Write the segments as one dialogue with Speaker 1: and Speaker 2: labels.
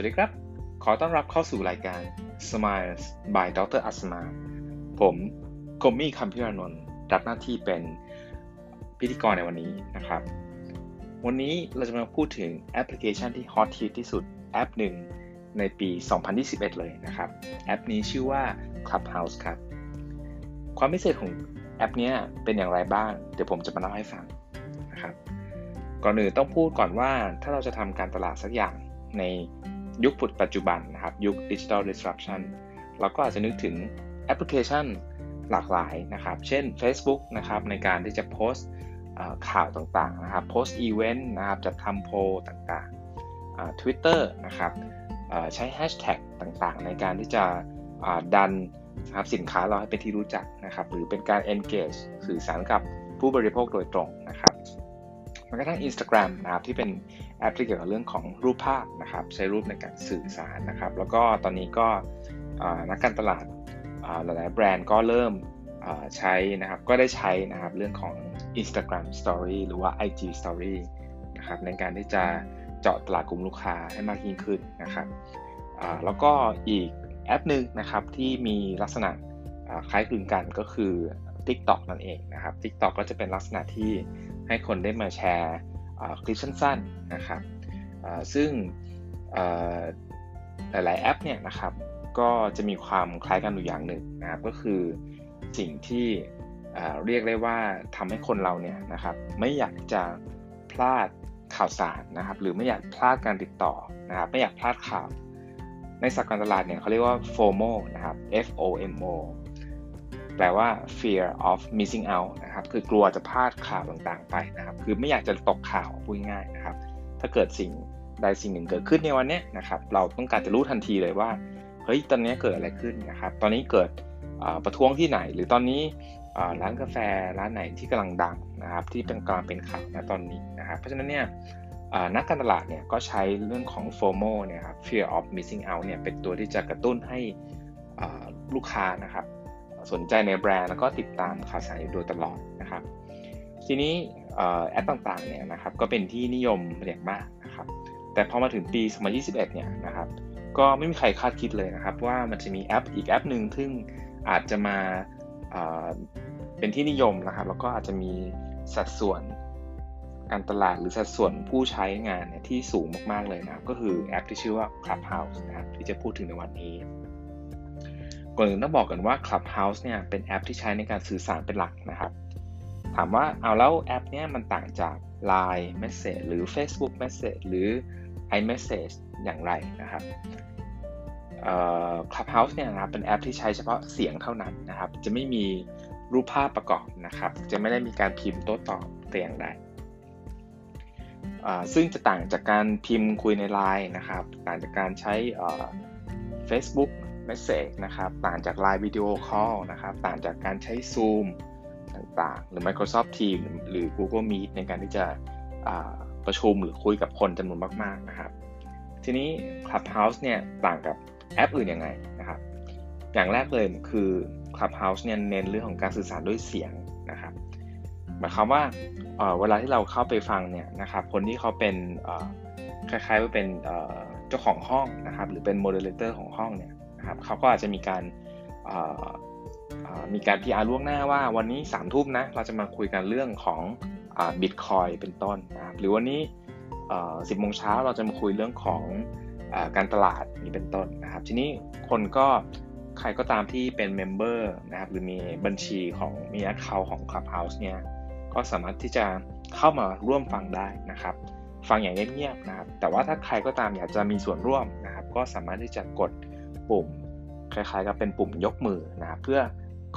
Speaker 1: วัสดีครับ ขอต้อนรับเข้าสู่รายการ Smiles by Dr. Asma ผมกมมี่คำพิรานนท์รับหน้าที่เป็นพิธีกรในวันนี้นะครับ วันนี้เราจะมาพูดถึงแอปพลิเคชันที่ฮอตที่สุดแอปหนึ่งในปี 2021 เลยนะครับ แอปนี้ชื่อว่า Clubhouse ครับ ความพิเศษของแอปนี้เป็นอย่างไรบ้าง เดี๋ยวผมจะมาเล่าให้ฟังนะครับ ก่อนอื่นต้องพูดก่อนว่าถ้าเราจะทำการตลาดสักอย่างใน ยุคปัจจุบันนะครับ ยุค Digital Disruption เราก็อาจจะนึกถึงแอปพลิเคชันหลากหลายนะครับ เช่น Facebook นะครับในการที่จะโพสต์ข่าวต่างๆนะครับ โพสต์อีเวนต์นะครับจะทำโพลต่างๆ Twitter นะครับใช้แฮชแท็กต่างๆ ในการที่จะดันนะครับสินค้าเราให้เป็นที่รู้จักนะครับ หรือเป็นการ engage สื่อสารกับผู้บริโภคโดยตรงนะครับ แม้กระทั่ง Instagram นะครับที่เป็นแอปที่เกี่ยวกับเรื่องของรูปภาพนะครับใช้รูปในการสื่อสารนะครับ แล้วก็ตอนนี้ก็นักการตลาดหลายๆแบรนด์ก็เริ่มใช้นะครับก็ได้ใช้นะครับเรื่องของ Instagram Story หรือว่า IG Story นะครับในการที่จะเจาะตลาดกลุ่มลูกค้าให้มากยิ่งขึ้นนะครับแล้วก็อีกแอปหนึ่งนะครับที่มีลักษณะคล้ายคลึงกันก็คือ TikTok นั่นเองนะครับ TikTok ก็จะเป็นลักษณะที่ ให้คนได้มาแชร์คลิปสั้นๆนะครับซึ่งหลายๆแอปเนี่ยนะครับก็จะมีความคล้ายกันอยู่อย่างหนึ่งนะครับก็คือสิ่งที่เรียกได้ว่าทำให้คนเราเนี่ยนะครับไม่อยากจะพลาดข่าวสารนะครับหรือไม่อยากพลาดการติดต่อนะครับไม่อยากพลาดข่าว ในสักการตลาดเนี่ยเขาเรียกว่า FOMO นะครับ F O M O แปลว่า fear of missing out นะครับ คือกลัวจะพลาดข่าวต่างๆไปนะครับ คือไม่อยากจะตกข่าวพูดง่ายนะครับ ถ้าเกิดสิ่งใดสิ่งหนึ่งเกิดขึ้นในวันนี้นะครับ เราต้องการจะรู้ทันทีเลยว่า เฮ้ย ตอนนี้เกิดอะไรขึ้นนะครับ ตอนนี้เกิดประท้วงที่ไหน หรือตอนนี้ร้านกาแฟร้านไหนที่กำลังดังนะครับ ที่เป็นกำลังเป็นข่าวณตอนนี้นะครับ เพราะฉะนั้นเนี่ยนักการตลาดเนี่ยก็ใช้เรื่องของ FOMO เนี่ยครับ fear of missing out เนี่ยเป็นตัวที่จะกระตุ้นให้ลูกค้านะครับ สนใจในแบรนด์แล้วก็ติดตามข่าวสารอยู่โดยตลอดนะครับ ทีนี้แอปต่างๆเนี่ยนะครับก็เป็นที่นิยมอย่างมากนะครับ แต่พอมาถึงปี 2021 เนี่ยนะครับก็ไม่มีใครคาดคิดเลยนะครับ ว่ามันจะมีแอปอีกแอปหนึ่งซึ่งอาจจะมาเป็นที่นิยมนะครับ แล้วก็อาจจะมีสัดส่วนการตลาดหรือสัดส่วนผู้ใช้งานเนี่ยที่สูงมากๆเลยนะครับ ก็คือแอปที่ชื่อว่า Clubhouse นะครับที่จะพูดถึงในวันนี้ ก่อนอื่นต้องบอกกันว่า Clubhouse เนี่ยเป็นแอปที่ใช้ในการสื่อสารเป็นหลักนะครับ ถามว่าเอาแล้วแอปเนี้ยมันต่างจาก Line Message หรือ Facebook Message หรือ iMessage อย่างไรนะครับ Clubhouse เนี่ยนะครับเป็นแอปที่ใช้เฉพาะเสียงเท่านั้นนะครับ จะไม่มีรูปภาพประกอบนะครับ จะไม่ได้มีการพิมพ์โต้ตอบแต่อย่างใดซึ่งจะต่างจากการพิมพ์คุยใน Line นะครับ ต่างจากการใช้ Facebook Message นะครับต่างจาก Line Video Call นะครับต่างจากการใช้ Zoom ต่างๆ หรือ Microsoft Teams หรือ Google Meet ในการที่จะประชุมหรือคุยกับคนจำนวนมาก ๆ นะครับ ทีนี้ Clubhouse เนี่ยต่างกับแอปอื่นยังไงนะครับ อย่างแรกเลยคือ Clubhouse เนี่ยเน้นเรื่องของการสื่อสารด้วยเสียงนะครับ หมายความว่าเวลาที่เราเข้าไปฟังเนี่ยนะครับ คนที่เขาเป็นคล้ายๆว่าเป็นเจ้าของห้องนะครับ หรือเป็นโมเดเลเตอร์ของห้องเนี่ย ครับเขาก็อาจจะมีการมีการ PR ล่วงหน้าว่าวันนี้สามทุ่มนะเราจะมาคุยกันเรื่องของบิตคอยเป็นต้นนะครับหรือวันนี้สิบโมงเช้าเราจะมาคุยเรื่องของอการตลาดนี้เป็นต้นนะครับ ทีนี้คนก็ใครก็ตามที่เป็น member นะครับหรือมีบัญชีของมี account ของ Clubhouse เนี่ยก็สามารถที่จะเข้ามาร่วมฟังได้นะครับ ฟังอย่างเงียบๆนะครับ แต่ว่าถ้าใครก็ตามอยากจะมีส่วนร่วมนะครับ ก็สามารถที่จะกด ปุ่มคล้ายๆกับเป็นปุ่มยกมือนะครับเพื่อ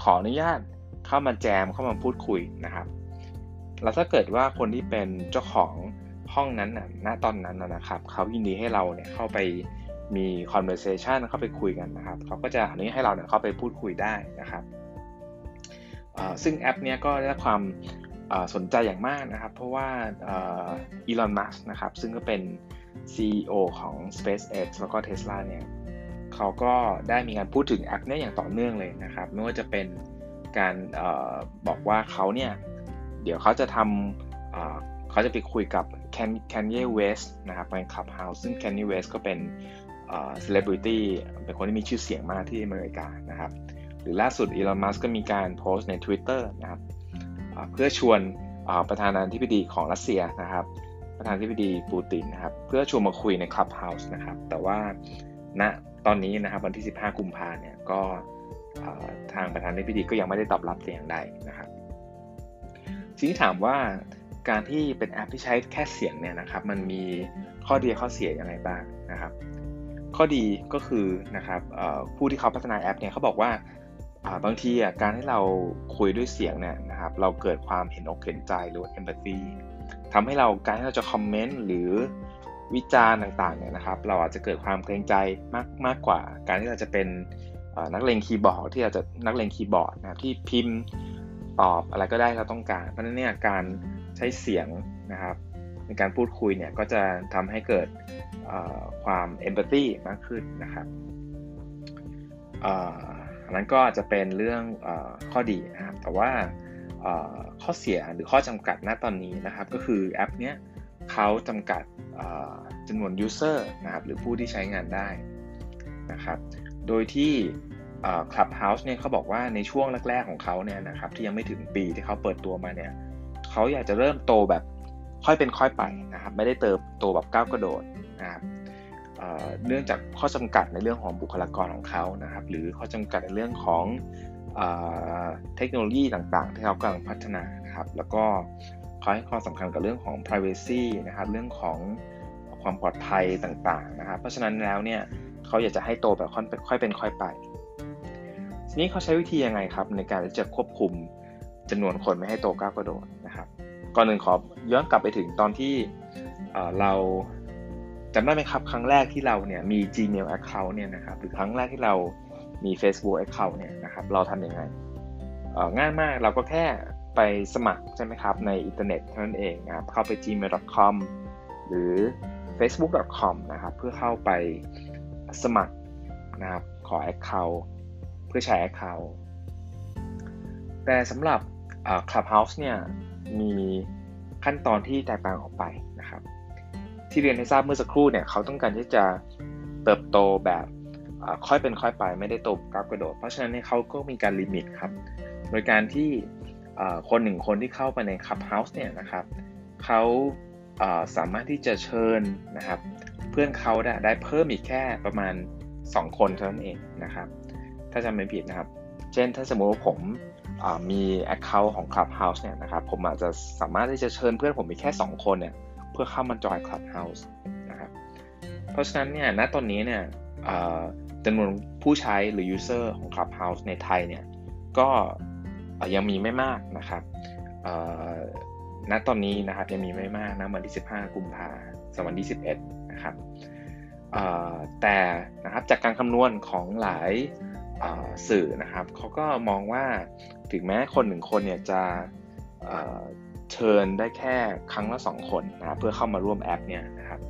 Speaker 1: ขออนุญาตเข้ามาแจมเข้ามาพูดคุยนะครับ แล้วถ้าเกิดว่าคนที่เป็นเจ้าของห้องนั้นนะณตอนนั้นนะครับเขายินดีให้เราเนี่ยเข้าไปมี conversation เข้าไปคุยกันนะครับเขาก็จะอนุญาตให้เราเนี่ยเข้าไปพูดคุยได้นะครับซึ่งแอปเนี้ยก็ได้ความสนใจอย่างมากนะครับ เพราะว่าอีลอน มัสนะครับ ซึ่งก็เป็น CEO ของ SpaceX แล้วก็ Tesla เนี่ย เขาก็ได้มีการพูดถึงแอปนี้อย่างต่อเนื่องเลยนะครับ ไม่ว่าจะเป็นการออบอกว่าเขาเนี่ยเดี๋ยวเขาจะทำเขาจะไปคุยกับ Kanye West นะครับใน Clubhouse ซึ่ง Kanye West ก็เป็นเซเลบริตี้เป็นคนที่มีชื่อเสียงมากที่อเมริกานะครับ หรือล่าสุด Elon Musk ก็มีการโพสต์ใน Twitter นะครับเพื่อชวนประธานาธิบดีของรัสเซียนะครับ ประธานาธิบดีปูตินนะครับ เพื่อชวนมาคุยใน Clubhouse นะครับ แต่ว่าณ ตอนนี้นะครับวันที่ 15 กุมภาเนี่ยก็ทางประธานาธิบดีก็ยังไม่ได้ตอบรับแต่อย่างใดนะครับทีนี้ถามว่าการที่เป็นแอปที่ใช้แค่เสียงเนี่ยนะครับมันมีข้อดีข้อเสียอย่างไรบ้างนะครับข้อดีก็คือนะครับผู้ที่เขาพัฒนาแอปเนี่ยเขาบอกว่าบางทีการที่เราคุยด้วยเสียงเนี่ยนะครับเราเกิดความเห็นอกเห็นใจหรือ empathy ทำให้เราการที่เราจะคอมเมนต์หรือ วิจารณ์ต่างๆเนี่ยนะครับ เราอาจจะเกิดความเกรงใจมากมากกว่า การที่เราจะเป็นนักเลงคีย์บอร์ดที่เราจะนักเลงคีย์บอร์ดนะครับที่พิมพ์ตอบอะไรก็ได้เราต้องการ เพราะฉะนั้นเนี่ยการใช้เสียงนะครับ ในการพูดคุยเนี่ยก็จะทำให้เกิดความเอมพัตตีมากขึ้นนะครับอันนั้นก็จะเป็นเรื่องอข้อดีนะครับ แต่ว่าข้อเสียหรือข้อจำกัดณตอนนี้นะครับ ก็คือแอปเนี้ย เขาจำกัดจำนวน user นะครับหรือผู้ที่ใช้งานได้นะครับ โดยที่ Clubhouse เนี่ยเขาบอกว่าในช่วงแรก ๆ ของเขาเนี่ยนะครับที่ยังไม่ถึงปีที่เขาเปิดตัวมาเนี่ยเขาอยากจะเริ่มโตแบบค่อยเป็นค่อยไปนะครับไม่ได้เติบโตแบบก้าวกระโดดนะครับเนื่องจากข้อจำกัดในเรื่องของบุคลากรของเขานะครับ หรือข้อจำกัดในเรื่องของเทคโนโลยีต่างๆ ที่เขากำลังพัฒนานะครับ แล้วก็ เขาให้ความสำคัญกับเรื่องของ privacy นะครับเรื่องของความปลอดภัยต่างๆนะครับเพราะฉะนั้นแล้วเนี่ยเขาอยากจะให้โตแบบค่อยเป็นค่อยไปทีนี้เขาใช้วิธียังไงครับ ในการที่จะควบคุมจำนวนคนไม่ให้โตก้าวกระโดดนะครับก่อนหนึ่งขอย้อนกลับไปถึงตอนที่เราจำได้ไหมครับครั้งแรกที่เราเนี่ยมี Gmail account เนี่ยนะครับหรือครั้งแรกที่เรามี Facebook account เนี่ยนะครับเราทำยังไงง่ายมากเราก็แค่ ไปสมัครใช่ไหมครับ ในอินเทอร์เน็ตเท่านั้นเองนะครับ เข้าไป gmail.com หรือ facebook.com นะครับ เพื่อเข้าไปสมัครนะครับ ขอ account เพื่อใช้ account แต่สำหรับ Clubhouse เนี่ย มีขั้นตอนที่แตกต่างออกไปนะครับ ที่เรียนให้ทราบเมื่อสักครู่เนี่ย เขาต้องการที่จะเติบโตแบบค่อยเป็นค่อยไปไม่ได้โตก้าวกระโดด เพราะฉะนั้นเขาก็มีการลิมิตครับ โดยการที่ คนหนึ่งคนที่เข้าไปใน Clubhouse เนี่ยนะครับเขาสามารถที่จะเชิญนะครับ เพื่อนเขาได้ได้เพิ่มอีกแค่ประมาณ 2 คนเท่านั้นเองนะครับ ถ้าจำไม่ผิดนะครับ เช่นถ้าสมมติว่าผมมี Account ของ Clubhouse เนี่ยนะครับผมอาจจะสามารถที่จะเชิญเพื่อนผมมีแค่ 2 คนเนี่ยเพื่อเข้ามาจอย Clubhouse นะครับเพราะฉะนั้นเนี่ยณตอนนี้เนี่ยจำนวนผู้ใช้หรือ user ของ Clubhouse ในไทยเนี่ยก็ ยังมีไม่มากนะครับณตอนนี้นะครับยังมีไม่มากนะวันที่ 15 กุมภาสวันที่ 11 นะครับแต่นะครับจากการคำนวณของหลายสื่อนะครับเขาก็มองว่าถึงแม้คนหนึ่งคนเนี่ยจะเชิญได้แค่ครั้งละสองคนนะเพื่อเข้ามาร่วมแอปเนี่ยนะครับ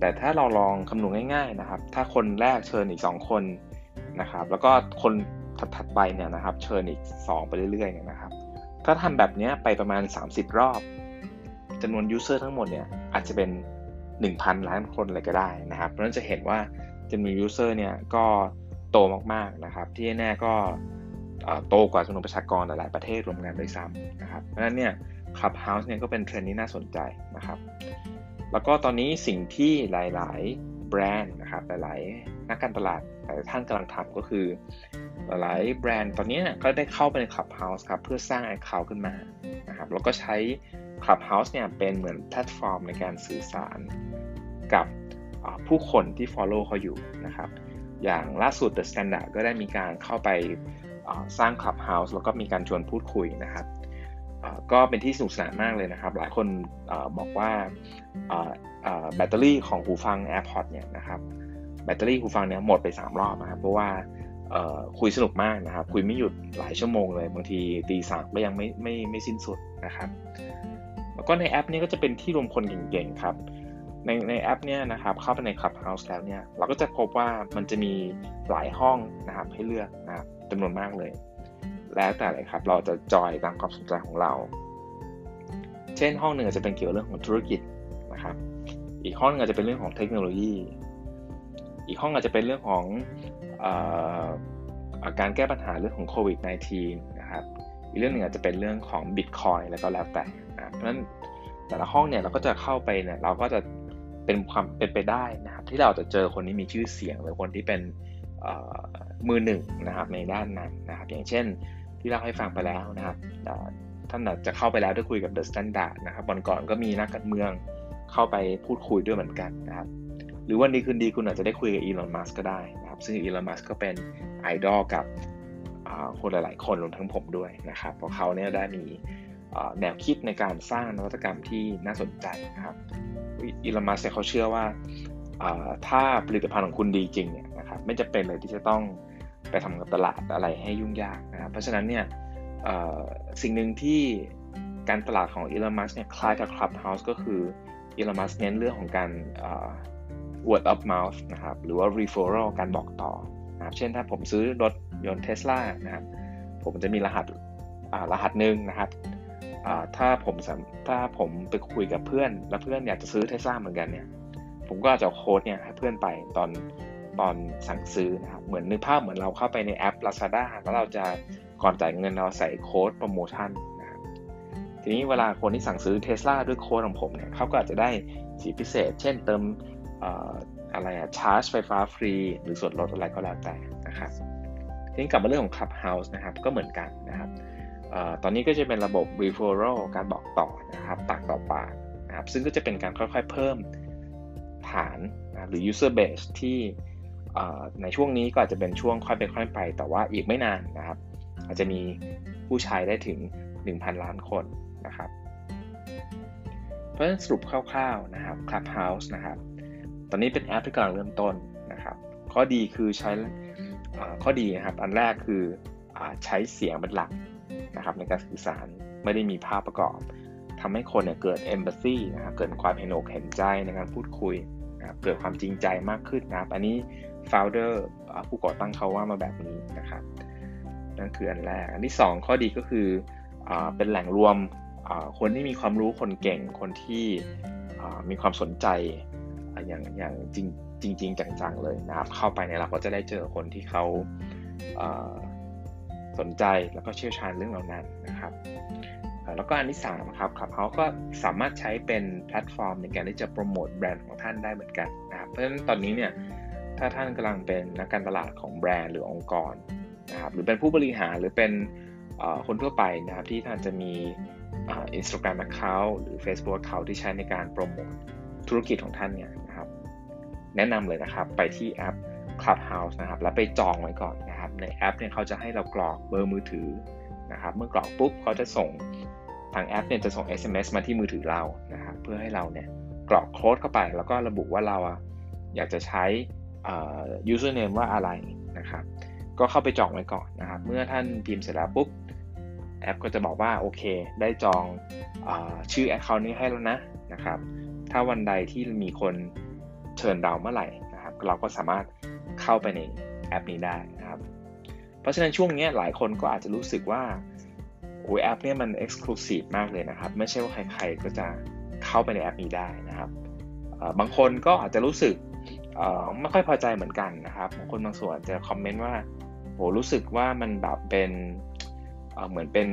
Speaker 1: แต่ถ้าเราลองคำนวณง่ายๆนะครับ ถ้าคนแรกเชิญอีก 2 คนนะครับ แล้วก็คน ถัดๆไปเนี่ยนะครับ เชิญอีก 2 ไปเรื่อยๆเนี่ยนะครับ ถ้าทำแบบนี้ไปประมาณ 30 รอบจำนวน user ทั้งหมดเนี่ยอาจจะเป็น 1,000 ล้านคนเลยก็ได้นะครับ เพราะฉะนั้นจะเห็นว่าจำนวน user เนี่ยก็โตมากๆนะครับ ที่แน่ก็โตกว่าจำนวนประชากรหลายประเทศรวมกันด้วยซ้ำนะครับ เพราะฉะนั้นเนี่ย Clubhouse เนี่ยก็เป็นเทรนด์ที่น่าสนใจนะครับ แล้วก็ตอนนี้สิ่งที่หลาย ๆ แบรนด์นะครับหลายๆนักการตลาดหลายท่านกำลังทำก็คือ หลายแบรนด์ตอนนี้ก็ได้เข้าไปใน Clubhouse ครับเพื่อสร้าง Account ขึ้นมานะครับแล้วก็ใช้ Clubhouse เนี่ยเป็นเหมือนแพลตฟอร์มในการสื่อสารกับผู้คนที่ follow เขาอยู่นะครับอย่างล่าสุด The Standard ก็ได้มีการเข้าไปสร้าง Clubhouse แล้วก็มีการชวนพูดคุยนะครับ ก็เป็นที่สนุกสนานมากเลยนะครับ หลายคนอบอกว่าแบตเตอรี่ของหูฟัง AirPods เนี่ยนะครับแบตเตอรี่หูฟังเนี่ยหมดไป 3 รอบนะครับ เพราะว่าคุยสนุกมากนะครับ คุยไม่หยุดหลายชั่วโมงเลยบางทีตีสามก็ยังไม่ไม่ไม่สิ้นสุดนะครับ แล้วก็ในแอปนี้ก็จะเป็นที่รวมคนเก่งๆครับในในแอปเนี่ยนะครับเข้าไปใน Clubhouse แล้วเนี่ยเราก็จะพบว่ามันจะมีหลายห้องนะครับให้เลือกนะครับจำนวนมากเลย แล้วแต่เลยครับ เราจะจอยตามความสนใจของเรา เช่นห้องหนึ่งอาจจะเป็นเกี่ยวเรื่องของธุรกิจนะครับ อีกห้องนึงอาจจะเป็นเรื่องของเทคโนโลยี อีกห้องอาจจะเป็นเรื่องของอาการแก้ปัญหาเรื่องของโควิด -19 นะครับ อีกเรื่องหนึ่งอาจจะเป็นเรื่องของบิตคอยแล้วก็แล้วแต่นะเพราะฉะนั้นแต่ละห้องเนี่ยเราก็จะเข้าไปเนี่ยเราก็จะเป็นความเป็นไปได้นะครับ ที่เราจะเจอคนที่มีชื่อเสียงหรือคนที่เป็นมือหนึ่งนะครับในด้านนั้นนะครับ อย่างเช่น ที่เราให้ฟังไปแล้วนะครับท่านอาจจะเข้าไปแล้วได้คุยกับ The Standard นะครับวันก่อนก็มีนักการเมืองเข้าไปพูดคุยด้วยเหมือนกันนะครับหรือวันดีคืนดีคุณอาจจะได้คุยกับ Elon Musk ก็ได้นะครับซึ่ง Elon Musk ก็เป็นไอดอลกับคนหลายๆ คนรวมทั้งผมด้วยนะครับเพราะเขาเนี่ยได้มีแนวคิดในการสร้างนวัตกรรมที่น่าสนใจนะครับอีลอนมัสเขาเชื่อว่าถ้าผลิตภัณฑ์ของคุณดีจริงเนี่ยนะครับไม่จะเป็นเลยที่จะต้อง ทำกับตลาดอะไรให้ยุ่งยากนะครับเพราะฉะนั้นเนี่ยสิ่งหนึ่งที่การตลาดของอีลอนมัสเนี่ยคล้ายกับ Clubhouse ก็คืออีลอนมัสเน้นเรื่องของการ word of mouth นะครับหรือว่า referral การบอกต่อนะครับเช่นถ้าผมซื้อรถยนต์เทสลานะครับผมจะมีรหัสรหัสหนึ่งนะครับถ้าผมถ้าผมไปคุยกับเพื่อน แล้วเพื่อนอยากจะซื้อเทสลาเหมือนกันเนี่ยผมก็จะโค้ดเนี่ยให้เพื่อนไปตอน ตอนสั่งซื้อนะครับเหมือนนึกภาพเหมือนเราเข้าไปในแอป Lazada แล้วเราจะก่อนจ่ายเงินเราใส่โค้ดโปรโมชั่นนะครับทีนี้เวลาคนที่สั่งซื้อเทสลาด้วยโค้ดของผมเนี่ยเขาก็อาจจะได้สีพิเศษ เช่นเติมอะไรอะชาร์จไฟฟ้าฟรี หรือส่วนลดอะไรก็แล้วแต่นะครับทีนี้กลับมาเรื่องของ Clubhouse นะครับก็เหมือนกันนะครับตอนนี้ก็จะเป็นระบบ referral การบอกต่อนะครับปากต่อปากนะครับซึ่งก็จะเป็นการค่อยๆเพิ่มฐานนะหรือ user base ที่ ในช่วงนี้ก็อาจจะเป็นช่วงค่อยไปค่อยไป แต่ว่าอีกไม่นานนะครับ อาจจะมีผู้ใช้ได้ถึง 1,000 ล้านคนนะครับ เพราะฉะนั้นสรุปคร่าวๆนะครับ Clubhouse นะครับ ตอนนี้เป็นแอปที่กำลังเริ่มต้นนะครับ ข้อดีคือใช้ข้อดีนะครับ อันแรกคืออใช้เสียงเป็นหลักนะครับในการสื่อสารไม่ได้มีภาพประกอบทำให้คนเนี่ยเกิดเอมพัซซีนะครับเกิดความเห็นอกเห็นใจในการพูดคุยนะคเกิดความจริงใจมากขึ้นนะครับ อันนี้ founder ผู้ก่อตั้งเขาว่ามาแบบนี้นะครับนั่นคืออันแรก อันที่ 2 ข้อดีก็คืออเป็นแหล่งรวมคนที่มีความรู้คนเก่งคนที่มีความสนใจอย่างอย่างจริงจริงจริงจังๆเลยนะครับ เข้าไปเนี่ยเราก็จะได้เจอคนที่เขาสนใจแล้วก็เชี่ยวชาญเรื่องเหล่านั้นนะครับ แล้วก็อันที่3ครับครับเขาก็สามารถใช้เป็นแพลตฟอร์มในการที่จะโปรโมทแบรนด์ของท่านได้เหมือนกันนะครับเพราะฉะนั้นตอนนี้เนี่ย ถ้าท่านกำลังเป็นนักการตลาดของแบรนด์หรือองค์กรนะครับหรือเป็นผู้บริหารหรือเป็นคนทั่วไปนะครับที่ท่านจะมี Instagram account หรือ Facebook Account ที่ใช้ในการโปรโมทธุรกิจของท่านเนี่ยนะครับแนะนำเลยนะครับไปที่แอป Clubhouse นะครับแล้วไปจองไว้ก่อนนะครับในแอปเนี่ยเขาจะให้เรากรอกเบอร์มือถือนะครับเมื่อกรอกปุ๊บเขาจะส่งทางแอปเนี่ยจะส่ง SMS มาที่มือถือเรานะครับเพื่อให้เราเนี่ยกรอกโค้ดเข้าไปแล้วก็ระบุว่าเราอยากจะใช้ username ว่าอะไรนะครับ ก็เข้าไปจองไว้ก่อนนะครับ เมื่อท่านพิมพ์เสร็จแล้วปุ๊บแอปก็จะบอกว่าโอเค ได้จองอชื่อ Account นี้ให้แล้วนะนะครับ ถ้าวันใดที่มีคนเชิญเราเมื่อไหร่นะครับ เราก็สามารถเข้าไปในแอปนี้ได้นะครับ เพราะฉะนั้นช่วงนี้หลายคนก็อาจจะรู้สึกว่าโอ้แอปนี้มัน Exclusive มากเลยนะครับ ไม่ใช่ว่าใครๆก็จะเข้าไปในแอปนี้ได้นะครับ บางคนก็อาจจะรู้สึก ไม่ค่อยพอใจเหมือนกันนะครับคนบางส่วนจะคอมเมนต์ว่าโหรู้สึกว่ามันแบบเป็นเหมือนเป็น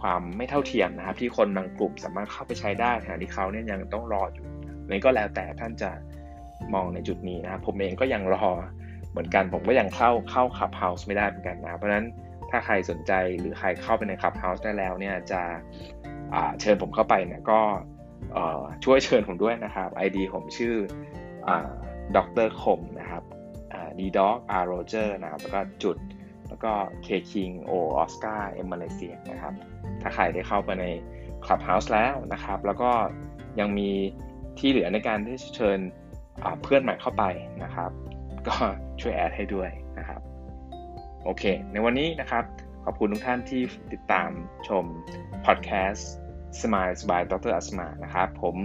Speaker 1: ความไม่เท่าเทียมนะครับ ที่คนบางกลุ่มสามารถเข้าไปใช้ได้ขณะที่เขาเนี่ยยังต้องรออยู่นี่ก็แล้วแต่ท่านจะมองในจุดนี้นะครับ ผมเองก็ยังรอเหมือนกันผมก็ยังเข้าเข้าขับเฮาส์ไม่ได้เหมือนกันนะเพราะฉะนั้นถ้าใครสนใจหรือใครเข้าไปใน Clubhouse ได้แล้วเนี่ยจะเชิญผมเข้าไปเนี่ยก็ช่วยเชิญผมด้วยนะครับ ID ผมชื่อ ดรคมนะครับ D Dog R Roger นะครับ แล้วก็จุด แล้วก็ K King O Oscar M มาเลเซียนะครับ ถ้าใครได้เข้าไปใน Clubhouse แล้วนะครับ แล้วก็ยังมีที่เหลือในการที่เชิญเพื่อนใหม่เข้าไปนะครับ ก็ช่วยแอดให้ด้วยนะครับ โอเค ในวันนี้นะครับ ขอบคุณทุกท่านที่ติดตามชมพอดแคสต์ Smile by Dr. Asma นะครับ ผม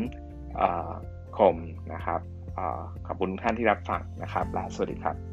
Speaker 1: คมนะครับ ขอบคุณท่านที่รับฟังนะครับและสวัสดีครับ